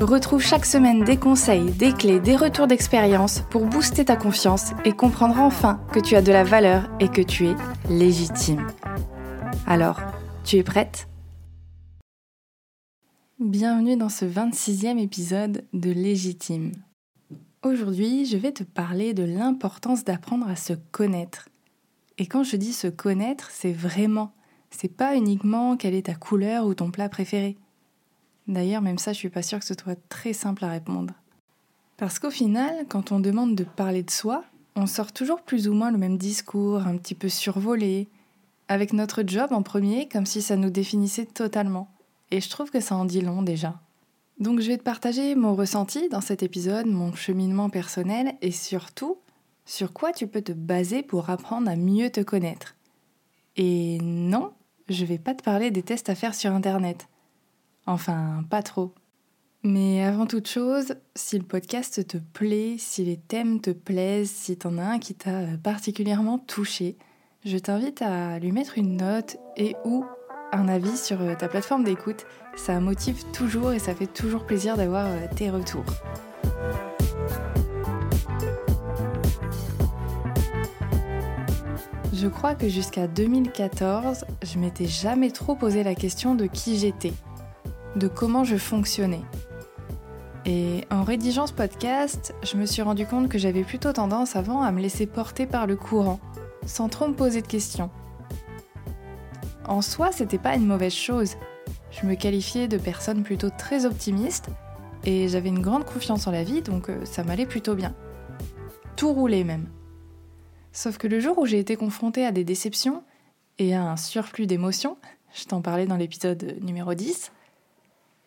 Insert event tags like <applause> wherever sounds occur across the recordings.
Retrouve chaque semaine des conseils, des clés, des retours d'expérience pour booster ta confiance et comprendre enfin que tu as de la valeur et que tu es légitime. Alors, tu es prête? Bienvenue dans ce 26e épisode de Légitime. Aujourd'hui, je vais te parler de l'importance d'apprendre à se connaître. Et quand je dis se connaître, c'est vraiment, c'est pas uniquement quelle est ta couleur ou ton plat préféré. D'ailleurs, même ça, je suis pas sûre que ce soit très simple à répondre. Parce qu'au final, quand on demande de parler de soi, on sort toujours plus ou moins le même discours, un petit peu survolé, avec notre job en premier, comme si ça nous définissait totalement. Et je trouve que ça en dit long déjà. Donc je vais te partager mon ressenti dans cet épisode, mon cheminement personnel et surtout sur quoi tu peux te baser pour apprendre à mieux te connaître. Et non, je vais pas te parler des tests à faire sur internet. Enfin, pas trop. Mais avant toute chose, si le podcast te plaît, si les thèmes te plaisent, si t'en as un qui t'a particulièrement touché, je t'invite à lui mettre une note et ou un avis sur ta plateforme d'écoute. Ça motive toujours et ça fait toujours plaisir d'avoir euh, tes retours. Je crois que jusqu'à 2014, je m'étais jamais trop posé la question de qui j'étais de comment je fonctionnais. Et en rédigeant ce podcast, je me suis rendu compte que j'avais plutôt tendance avant à me laisser porter par le courant, sans trop me poser de questions. En soi, c'était pas une mauvaise chose. Je me qualifiais de personne plutôt très optimiste et j'avais une grande confiance en la vie, donc euh, ça m'allait plutôt bien. Tout roulait même. Sauf que le jour où j'ai été confrontée à des déceptions et à un surplus d'émotions, <laughs> je t'en parlais dans l'épisode numéro 10,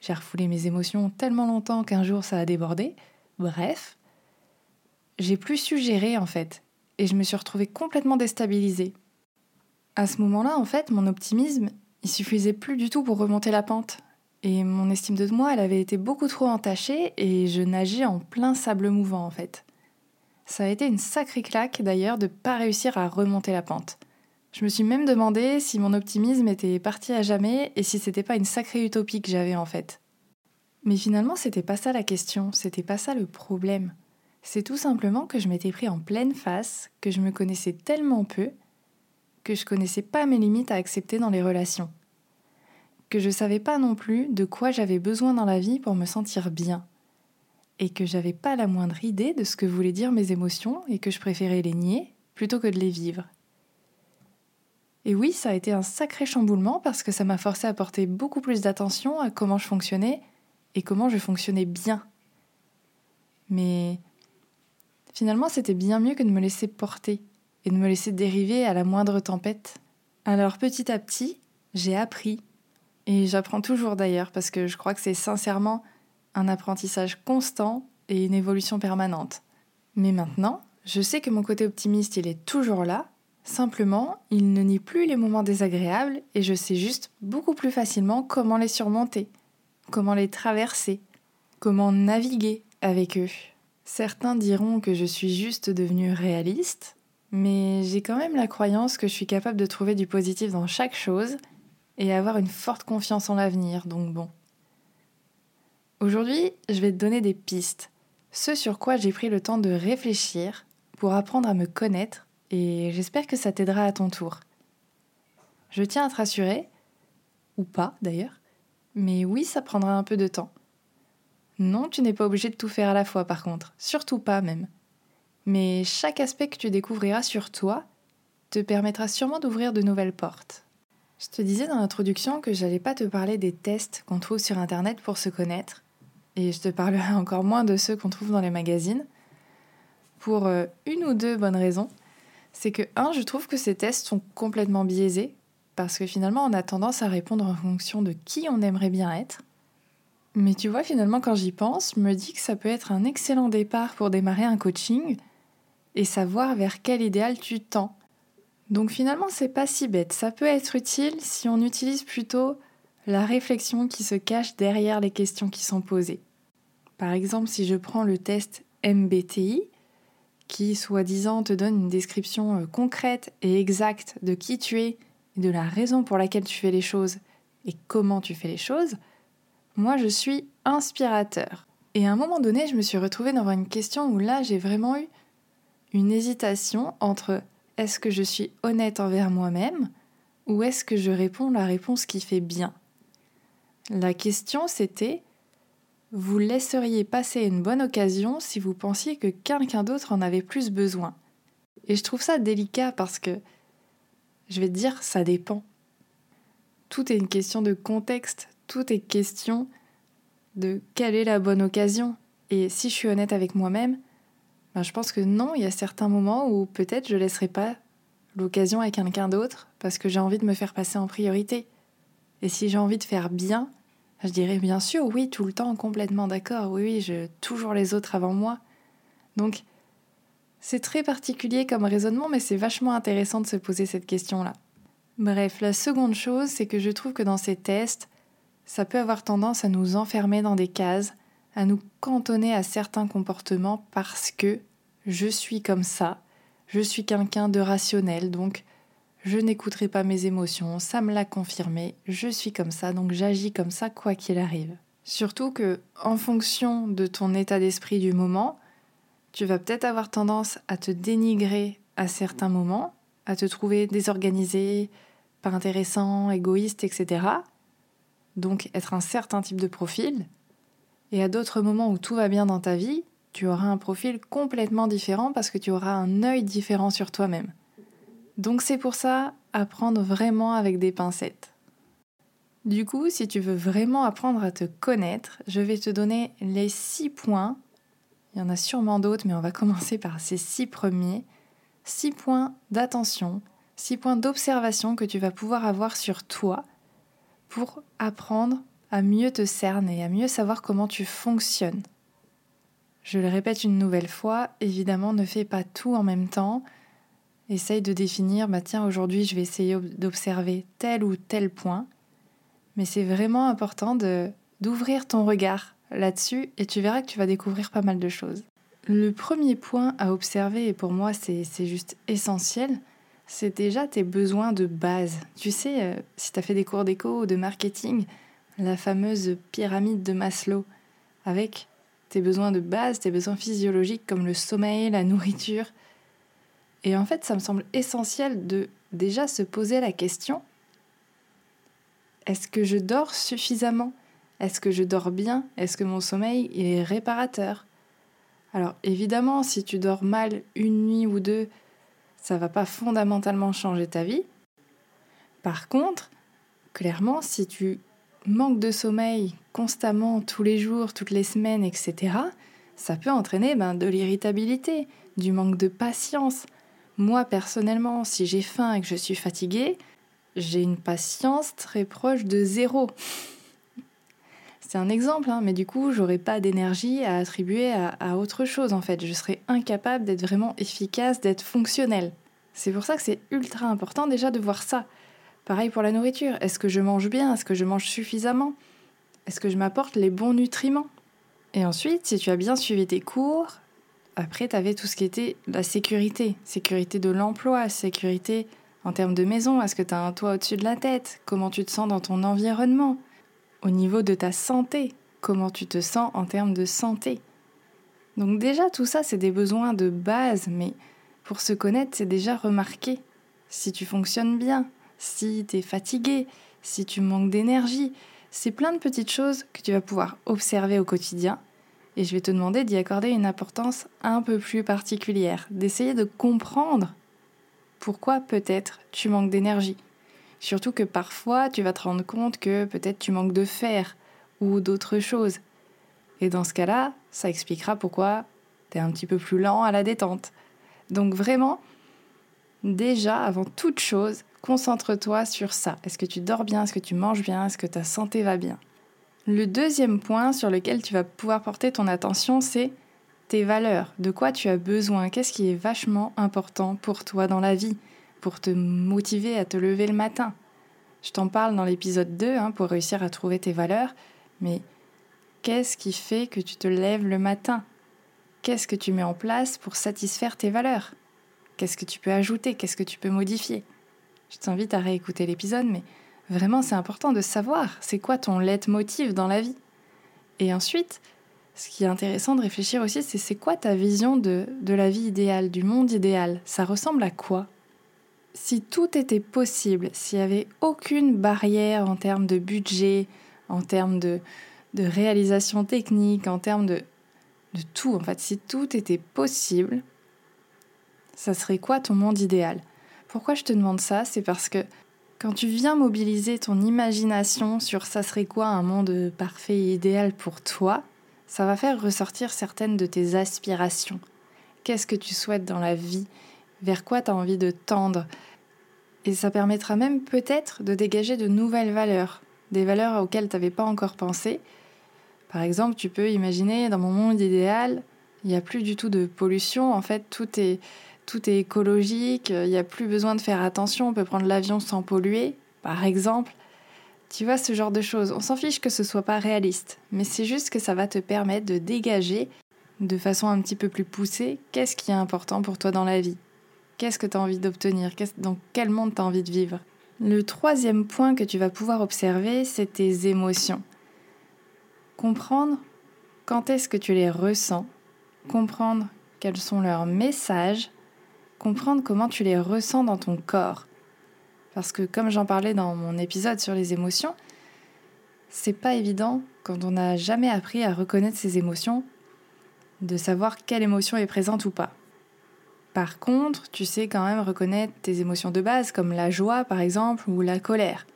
j'ai refoulé mes émotions tellement longtemps qu'un jour ça a débordé. Bref, j'ai plus su gérer en fait, et je me suis retrouvée complètement déstabilisée. À ce moment-là, en fait, mon optimisme, il suffisait plus du tout pour remonter la pente. Et mon estime de moi, elle avait été beaucoup trop entachée et je nageais en plein sable mouvant en fait. Ça a été une sacrée claque d'ailleurs de pas réussir à remonter la pente. Je me suis même demandé si mon optimisme était parti à jamais et si c'était pas une sacrée utopie que j'avais en fait. Mais finalement, c'était pas ça la question, c'était pas ça le problème. C'est tout simplement que je m'étais pris en pleine face, que je me connaissais tellement peu, que je connaissais pas mes limites à accepter dans les relations. Que je savais pas non plus de quoi j'avais besoin dans la vie pour me sentir bien. Et que j'avais pas la moindre idée de ce que voulaient dire mes émotions et que je préférais les nier plutôt que de les vivre. Et oui, ça a été un sacré chamboulement parce que ça m'a forcé à porter beaucoup plus d'attention à comment je fonctionnais et comment je fonctionnais bien. Mais finalement, c'était bien mieux que de me laisser porter et de me laisser dériver à la moindre tempête. Alors petit à petit, j'ai appris, et j'apprends toujours d'ailleurs parce que je crois que c'est sincèrement un apprentissage constant et une évolution permanente. Mais maintenant, je sais que mon côté optimiste, il est toujours là, Simplement, il ne nie plus les moments désagréables et je sais juste beaucoup plus facilement comment les surmonter, comment les traverser, comment naviguer avec eux. Certains diront que je suis juste devenue réaliste, mais j'ai quand même la croyance que je suis capable de trouver du positif dans chaque chose et avoir une forte confiance en l'avenir, donc bon. Aujourd'hui, je vais te donner des pistes, ce sur quoi j'ai pris le temps de réfléchir pour apprendre à me connaître et j'espère que ça t'aidera à ton tour. Je tiens à te rassurer, ou pas d'ailleurs, mais oui, ça prendra un peu de temps. Non, tu n'es pas obligé de tout faire à la fois par contre, surtout pas même. Mais chaque aspect que tu découvriras sur toi te permettra sûrement d'ouvrir de nouvelles portes. Je te disais dans l'introduction que j'allais pas te parler des tests qu'on trouve sur internet pour se connaître, et je te parlerai encore moins de ceux qu'on trouve dans les magazines, pour euh, une ou deux bonnes raisons c'est que, un, je trouve que ces tests sont complètement biaisés, parce que finalement, on a tendance à répondre en fonction de qui on aimerait bien être. Mais tu vois, finalement, quand j'y pense, je me dis que ça peut être un excellent départ pour démarrer un coaching, et savoir vers quel idéal tu tends. Donc finalement, c'est pas si bête. Ça peut être utile si on utilise plutôt la réflexion qui se cache derrière les questions qui sont posées. Par exemple, si je prends le test MBTI, qui soi-disant te donne une description euh, concrète et exacte de qui tu es et de la raison pour laquelle tu fais les choses et comment tu fais les choses, moi je suis inspirateur. Et à un moment donné, je me suis retrouvée dans une question où là j'ai vraiment eu une hésitation entre est-ce que je suis honnête envers moi-même ou est-ce que je réponds la réponse qui fait bien La question c'était vous laisseriez passer une bonne occasion si vous pensiez que quelqu'un d'autre en avait plus besoin. Et je trouve ça délicat parce que, je vais te dire, ça dépend. Tout est une question de contexte, tout est question de quelle est la bonne occasion. Et si je suis honnête avec moi-même, ben je pense que non, il y a certains moments où peut-être je ne laisserai pas l'occasion à quelqu'un d'autre parce que j'ai envie de me faire passer en priorité. Et si j'ai envie de faire bien, je dirais bien sûr, oui, tout le temps, complètement d'accord. Oui, oui, toujours les autres avant moi. Donc, c'est très particulier comme raisonnement, mais c'est vachement intéressant de se poser cette question-là. Bref, la seconde chose, c'est que je trouve que dans ces tests, ça peut avoir tendance à nous enfermer dans des cases, à nous cantonner à certains comportements parce que je suis comme ça, je suis quelqu'un de rationnel, donc je n'écouterai pas mes émotions, ça me l'a confirmé, je suis comme ça, donc j'agis comme ça quoi qu'il arrive. Surtout que, en fonction de ton état d'esprit du moment, tu vas peut-être avoir tendance à te dénigrer à certains moments, à te trouver désorganisé, pas intéressant, égoïste, etc. Donc être un certain type de profil. Et à d'autres moments où tout va bien dans ta vie, tu auras un profil complètement différent parce que tu auras un œil différent sur toi-même. Donc c'est pour ça, apprendre vraiment avec des pincettes. Du coup, si tu veux vraiment apprendre à te connaître, je vais te donner les six points. Il y en a sûrement d'autres, mais on va <laughs> commencer par ces six premiers. Six points d'attention, six points d'observation que tu vas pouvoir avoir sur toi pour apprendre à mieux te cerner, à mieux savoir comment tu fonctionnes. Je le répète une nouvelle fois, évidemment, ne fais pas tout en même temps. Essaye de définir, bah tiens, aujourd'hui je vais essayer d'observer tel ou tel point. Mais c'est vraiment important de, d'ouvrir ton regard là-dessus et tu verras que tu vas découvrir pas mal de choses. Le premier point à observer, et pour moi c'est, juste essentiel, c'est déjà tes besoins de base. Tu sais, euh, si tu as fait des cours d'éco ou de marketing, la fameuse pyramide de Maslow, avec tes besoins de base, tes besoins physiologiques comme le sommeil, la nourriture, et en fait, ça me semble essentiel de déjà se poser la question, est-ce que je dors suffisamment? Est-ce que je dors bien? Est-ce que mon sommeil est réparateur? Alors évidemment, si tu dors mal une nuit ou deux, ça va pas fondamentalement changer ta vie. Par contre, clairement, si tu manques de sommeil constamment, tous les jours, toutes les semaines, etc., ça peut entraîner ben, de l'irritabilité, du manque de patience, moi, personnellement, si j'ai faim et que je suis fatiguée, j'ai une patience très proche de zéro. C'est un exemple, hein, mais du coup, j'aurais pas d'énergie à attribuer à, autre chose en fait. Je serais incapable d'être vraiment efficace, d'être fonctionnelle. C'est pour ça que c'est ultra important déjà de voir ça. Pareil pour la nourriture. Est-ce que je mange bien? Est-ce que je mange suffisamment? Est-ce que je m'apporte les bons nutriments? Et ensuite, si tu as bien suivi tes cours, après, tu avais tout ce qui était la sécurité, sécurité de l'emploi, sécurité en termes de maison, est-ce que tu as un toit au-dessus de la tête? Comment tu te sens dans ton environnement? Au niveau de ta santé, comment tu te sens en termes de santé? Donc déjà, tout ça, c'est des besoins de base, mais pour se connaître, c'est déjà remarquer si tu fonctionnes bien, si tu es fatigué, si tu manques d'énergie. C'est plein de petites choses que tu vas pouvoir observer au quotidien et je vais te demander d'y accorder une importance un peu plus particulière, d'essayer de comprendre pourquoi peut-être tu manques d'énergie. Surtout que parfois tu vas te rendre compte que peut-être tu manques de fer ou d'autres choses. Et dans ce cas-là, ça expliquera pourquoi tu es un petit peu plus lent à la détente. Donc vraiment, déjà, avant toute chose, concentre-toi sur ça. Est-ce que tu dors bien? Est-ce que tu manges bien? Est-ce que ta santé va bien? Le deuxième point sur lequel tu vas pouvoir porter ton attention, c'est tes valeurs, de quoi tu as besoin, qu'est-ce qui est vachement important pour toi dans la vie, pour te motiver à te lever le matin? Je t'en parle dans l'épisode 2 hein, pour réussir à trouver tes valeurs, mais qu'est-ce qui fait que tu te lèves le matin? Qu'est-ce que tu mets en place pour satisfaire tes valeurs? Qu'est-ce que tu peux ajouter? Qu'est-ce que tu peux modifier? Je t'invite à réécouter l'épisode, mais vraiment c'est important de savoir c'est quoi ton leitmotiv dans la vie. Et ensuite, ce qui est intéressant de réfléchir aussi, c'est c'est quoi ta vision de, de la vie idéale, du monde idéal? Ça ressemble à quoi? Si tout était possible, s'il n'y avait aucune barrière en termes de budget, en termes de, de réalisation technique, en termes de, de tout. En fait, si tout était possible, ça serait quoi ton monde idéal? Pourquoi je te demande ça? C'est parce que quand tu viens mobiliser ton imagination sur ça serait quoi un monde parfait et idéal pour toi, ça va faire ressortir certaines de tes aspirations. Qu'est-ce que tu souhaites dans la vie? Vers quoi tu as envie de tendre? Et ça permettra même peut-être de dégager de nouvelles valeurs, des valeurs auxquelles tu n'avais pas encore pensé, par exemple, tu peux imaginer, dans mon monde idéal, il n'y a plus du tout de pollution. En fait, tout est, tout est écologique. Il n'y a plus besoin de faire attention. On peut prendre l'avion sans polluer, par exemple. Tu vois, ce genre de choses. On s'en fiche que ce soit pas réaliste. Mais c'est juste que ça va te permettre de dégager, de façon un petit peu plus poussée, qu'est-ce qui est important pour toi dans la vie. Qu'est-ce que tu as envie d'obtenir? Dans quel monde tu as envie de vivre? Le troisième point que tu vas pouvoir observer, c'est tes émotions comprendre quand est-ce que tu les ressens, comprendre quels sont leurs messages, comprendre comment tu les ressens dans ton corps. Parce que comme j'en parlais dans mon épisode sur les émotions, c'est pas évident quand on n'a jamais appris à reconnaître ses émotions de savoir quelle émotion est présente ou pas. Par contre, tu sais quand même reconnaître tes émotions de base comme la joie par exemple ou la colère.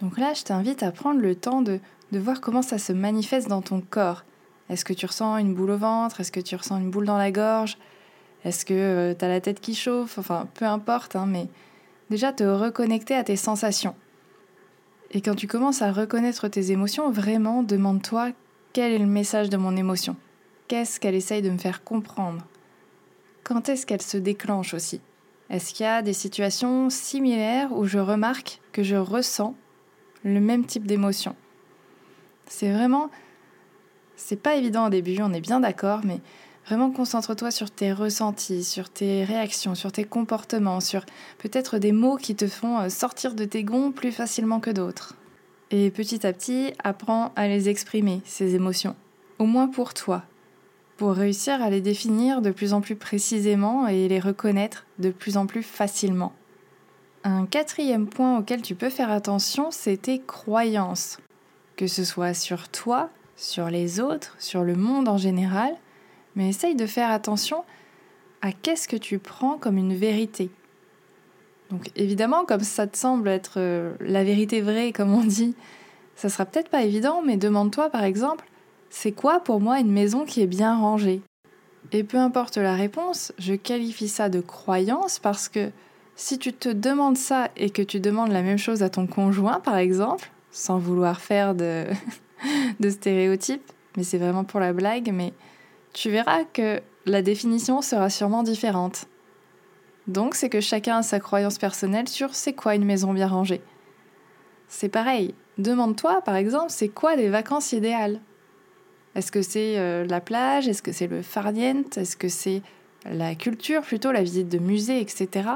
Donc là, je t'invite à prendre le temps de de voir comment ça se manifeste dans ton corps. Est-ce que tu ressens une boule au ventre? Est-ce que tu ressens une boule dans la gorge? Est-ce que euh, tu as la tête qui chauffe? Enfin, peu importe, hein, mais déjà te reconnecter à tes sensations. Et quand tu commences à reconnaître tes émotions, vraiment demande-toi quel est le message de mon émotion Qu'est-ce qu'elle essaye de me faire comprendre? Quand est-ce qu'elle se déclenche aussi? Est-ce qu'il y a des situations similaires où je remarque que je ressens le même type d'émotion? C'est vraiment. C'est pas évident au début, on est bien d'accord, mais vraiment concentre-toi sur tes ressentis, sur tes réactions, sur tes comportements, sur peut-être des mots qui te font euh, sortir de tes gonds plus facilement que d'autres. Et petit à petit, apprends à les exprimer, ces émotions, au moins pour toi, pour réussir à les définir de plus en plus précisément et les reconnaître de plus en plus facilement. Un quatrième point auquel tu peux faire attention, c'est tes croyances que ce soit sur toi, sur les autres, sur le monde en général, mais essaye de faire attention à qu'est-ce que tu prends comme une vérité. Donc évidemment, comme ça te semble être euh, la vérité vraie, comme on dit, ça sera peut-être pas évident, mais demande-toi par exemple, c'est quoi pour moi une maison qui est bien rangée? Et peu importe la réponse, je qualifie ça de croyance parce que si tu te demandes ça et que tu demandes la même chose à ton conjoint, par exemple, sans vouloir faire de, <laughs> de stéréotypes, mais c'est vraiment pour la blague, mais tu verras que la définition sera sûrement différente. Donc c'est que chacun a sa croyance personnelle sur c'est quoi une maison bien rangée. C'est pareil, demande-toi par exemple c'est quoi des vacances idéales? Est-ce que c'est euh, la plage? Est-ce que c'est le farniente? Est-ce que c'est la culture plutôt, la visite de musées, etc.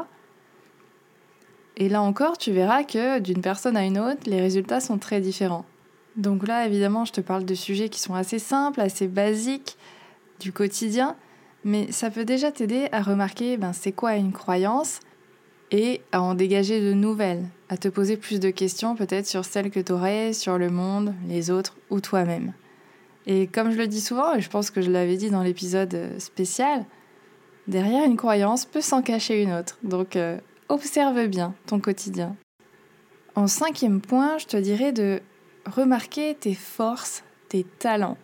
Et là encore, tu verras que d'une personne à une autre, les résultats sont très différents. Donc là, évidemment, je te parle de sujets qui sont assez simples, assez basiques, du quotidien, mais ça peut déjà t'aider à remarquer ben, c'est quoi une croyance et à en dégager de nouvelles, à te poser plus de questions peut-être sur celles que tu aurais, sur le monde, les autres ou toi-même. Et comme je le dis souvent, et je pense que je l'avais dit dans l'épisode spécial, derrière une croyance peut s'en cacher une autre. Donc euh, observe bien ton quotidien. En cinquième point, je te dirais de remarquer tes forces, tes talents.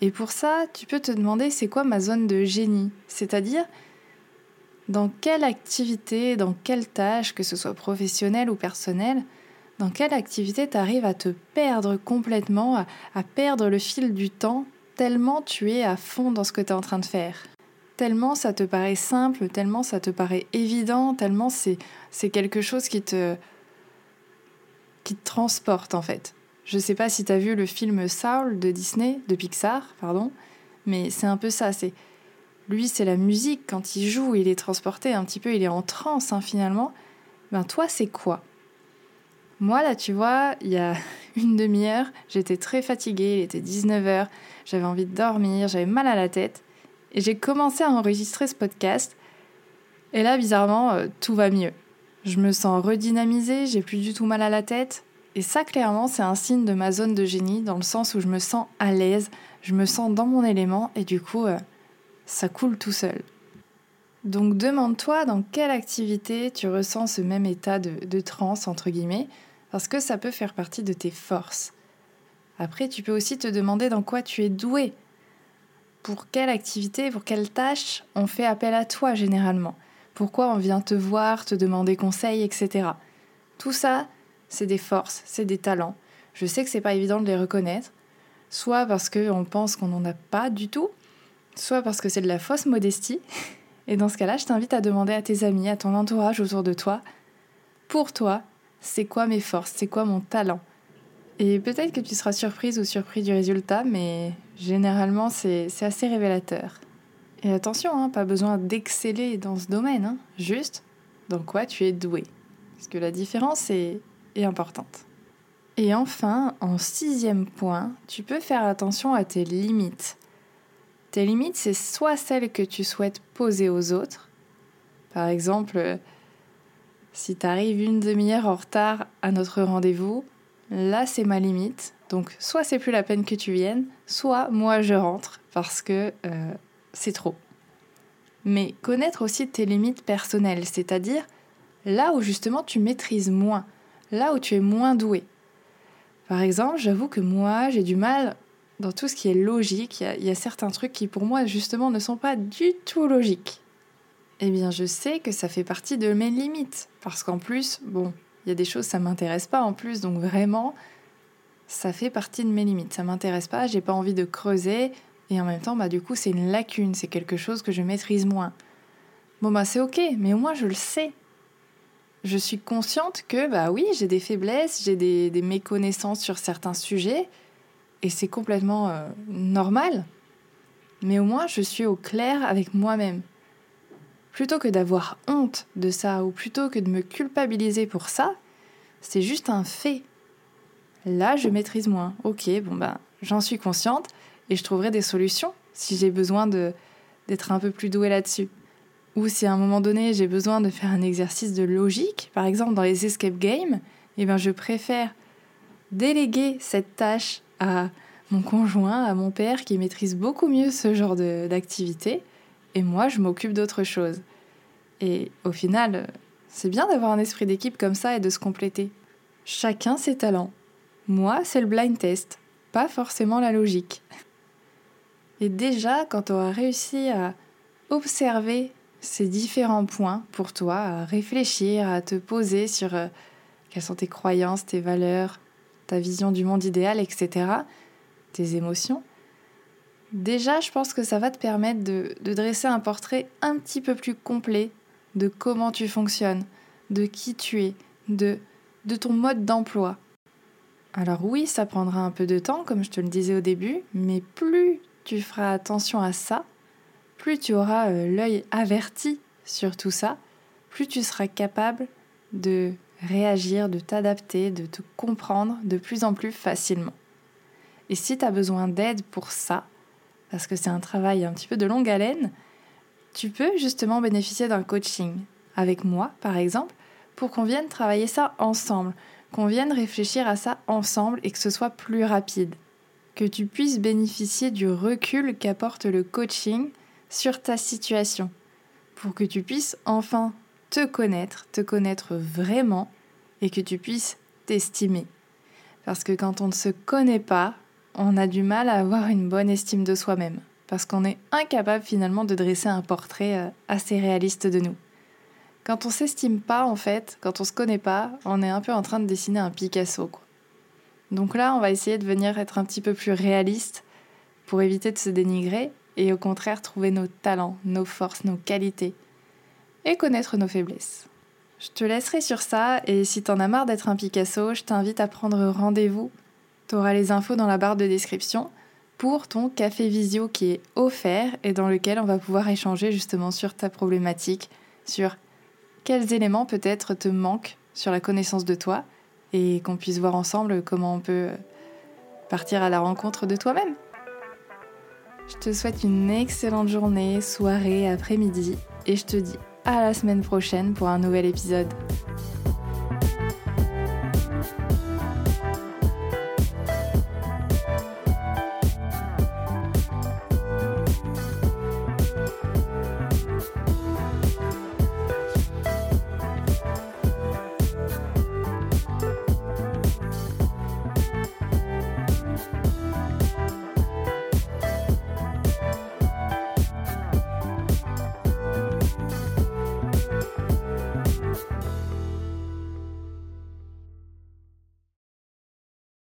Et pour ça, tu peux te demander c'est quoi ma zone de génie? C'est-à-dire dans quelle activité, dans quelle tâche, que ce soit professionnelle ou personnelle, dans quelle activité tu arrives à te perdre complètement, à, perdre le fil du temps tellement tu es à fond dans ce que tu es en train de faire? Tellement ça te paraît simple, tellement ça te paraît évident, tellement c'est, c'est quelque chose qui te, qui te transporte en fait. Je sais pas si tu as vu le film Saul de Disney, de Pixar, pardon, mais c'est un peu ça. C'est lui, c'est la musique. Quand il joue, il est transporté un petit peu, il est en transe hein, finalement. Ben toi, c'est quoi? Moi là, tu vois, il y a <laughs> une demi-heure, j'étais très fatiguée. Il était 19h, j'avais envie de dormir, j'avais mal à la tête, et j'ai commencé à enregistrer ce podcast. Et là, bizarrement, euh, tout va mieux. Je me sens redynamisée, j'ai plus du tout mal à la tête. Et ça, clairement, c'est un signe de ma zone de génie, dans le sens où je me sens à l'aise, je me sens dans mon élément, et du coup, euh, ça coule tout seul. Donc demande-toi dans quelle activité tu ressens ce même état de, de transe, entre guillemets, parce que ça peut faire partie de tes forces. Après, tu peux aussi te demander dans quoi tu es doué. Pour quelle activité, pour quelle tâche on fait appel à toi généralement? Pourquoi on vient te voir, te demander conseil, etc. Tout ça, c'est des forces, c'est des talents. Je sais que c'est pas évident de les reconnaître, soit parce qu'on pense qu'on n'en a pas du tout, soit parce que c'est de la fausse modestie. <laughs> Et dans ce cas-là, je t'invite à demander à tes amis, à ton entourage autour de toi, pour toi, c'est quoi mes forces, c'est quoi mon talent? Et peut-être que tu seras surprise ou surpris du résultat, mais généralement c'est assez révélateur. Et attention, hein, pas besoin d'exceller dans ce domaine, hein. juste dans quoi tu es doué. Parce que la différence est, est importante. Et enfin, en sixième point, tu peux faire attention à tes limites. Tes limites, c'est soit celles que tu souhaites poser aux autres. Par exemple, si tu arrives une demi-heure en retard à notre rendez-vous, là c'est ma limite. Donc soit c'est plus la peine que tu viennes, soit moi je rentre parce que euh, c'est trop. Mais connaître aussi tes limites personnelles, c'est-à-dire là où justement tu maîtrises moins, là où tu es moins doué. Par exemple, j'avoue que moi, j'ai du mal dans tout ce qui est logique. Il y, a certains trucs qui pour moi justement ne sont pas du tout logiques. Eh bien, je sais que ça fait partie de mes limites. Parce qu'en plus, bon, il y a des choses, ça m'intéresse pas en plus. Donc vraiment, ça fait partie de mes limites. Ça m'intéresse pas, j'ai pas envie de creuser. Et en même temps, bah, du coup, c'est une lacune, c'est quelque chose que je maîtrise moins. Bon, bah, c'est ok, mais au moins, je le sais. Je suis consciente que, bah oui, j'ai des faiblesses, j'ai des, méconnaissances sur certains sujets, et c'est complètement euh, normal. Mais au moins, je suis au clair avec moi-même. Plutôt que d'avoir honte de ça, ou plutôt que de me culpabiliser pour ça, c'est juste un fait. Là, je maîtrise moins. Ok, bon, bah, j'en suis consciente et je trouverai des solutions si j'ai besoin d'être un peu plus doué là-dessus. Ou si à un moment donné j'ai besoin de faire un exercice de logique, par exemple dans les escape games, eh bien je préfère déléguer cette tâche à mon conjoint, à mon père qui maîtrise beaucoup mieux ce genre d'activité, et moi je m'occupe d'autre chose. Et au final, c'est bien d'avoir un esprit d'équipe comme ça et de se compléter. Chacun ses talents. Moi, c'est le blind test, pas forcément la logique. Et déjà, quand tu auras réussi à observer ces différents points pour toi, à réfléchir, à te poser sur euh, quelles sont tes croyances, tes valeurs, ta vision du monde idéal, etc., tes émotions, déjà, je pense que ça va te permettre de, de dresser un portrait un petit peu plus complet de comment tu fonctionnes, de qui tu es, de, de ton mode d'emploi. Alors oui, ça prendra un peu de temps, comme je te le disais au début, mais plus tu feras attention à ça, plus tu auras euh, l'œil averti sur tout ça, plus tu seras capable de réagir, de t'adapter, de te comprendre de plus en plus facilement. Et si tu as besoin d'aide pour ça, parce que c'est un travail un petit peu de longue haleine, tu peux justement bénéficier d'un coaching avec moi, par exemple, pour qu'on vienne travailler ça ensemble, qu'on vienne réfléchir à ça ensemble et que ce soit plus rapide que tu puisses bénéficier du recul qu'apporte le coaching sur ta situation, pour que tu puisses enfin te connaître, te connaître vraiment, et que tu puisses t'estimer. Parce que quand on ne se connaît pas, on a du mal à avoir une bonne estime de soi-même, parce qu'on est incapable finalement de dresser un portrait euh, assez réaliste de nous. Quand on s'estime pas, en fait, quand on se connaît pas, on est un peu en train de dessiner un Picasso. Quoi. Donc là, on va essayer de venir être un petit peu plus réaliste pour éviter de se dénigrer et au contraire trouver nos talents, nos forces, nos qualités et connaître nos faiblesses. Je te laisserai sur ça et si t'en as marre d'être un Picasso, je t'invite à prendre rendez-vous. T'auras les infos dans la barre de description pour ton café visio qui est offert et dans lequel on va pouvoir échanger justement sur ta problématique, sur quels éléments peut-être te manquent sur la connaissance de toi et qu'on puisse voir ensemble comment on peut partir à la rencontre de toi-même. Je te souhaite une excellente journée, soirée, après-midi et je te dis à la semaine prochaine pour un nouvel épisode.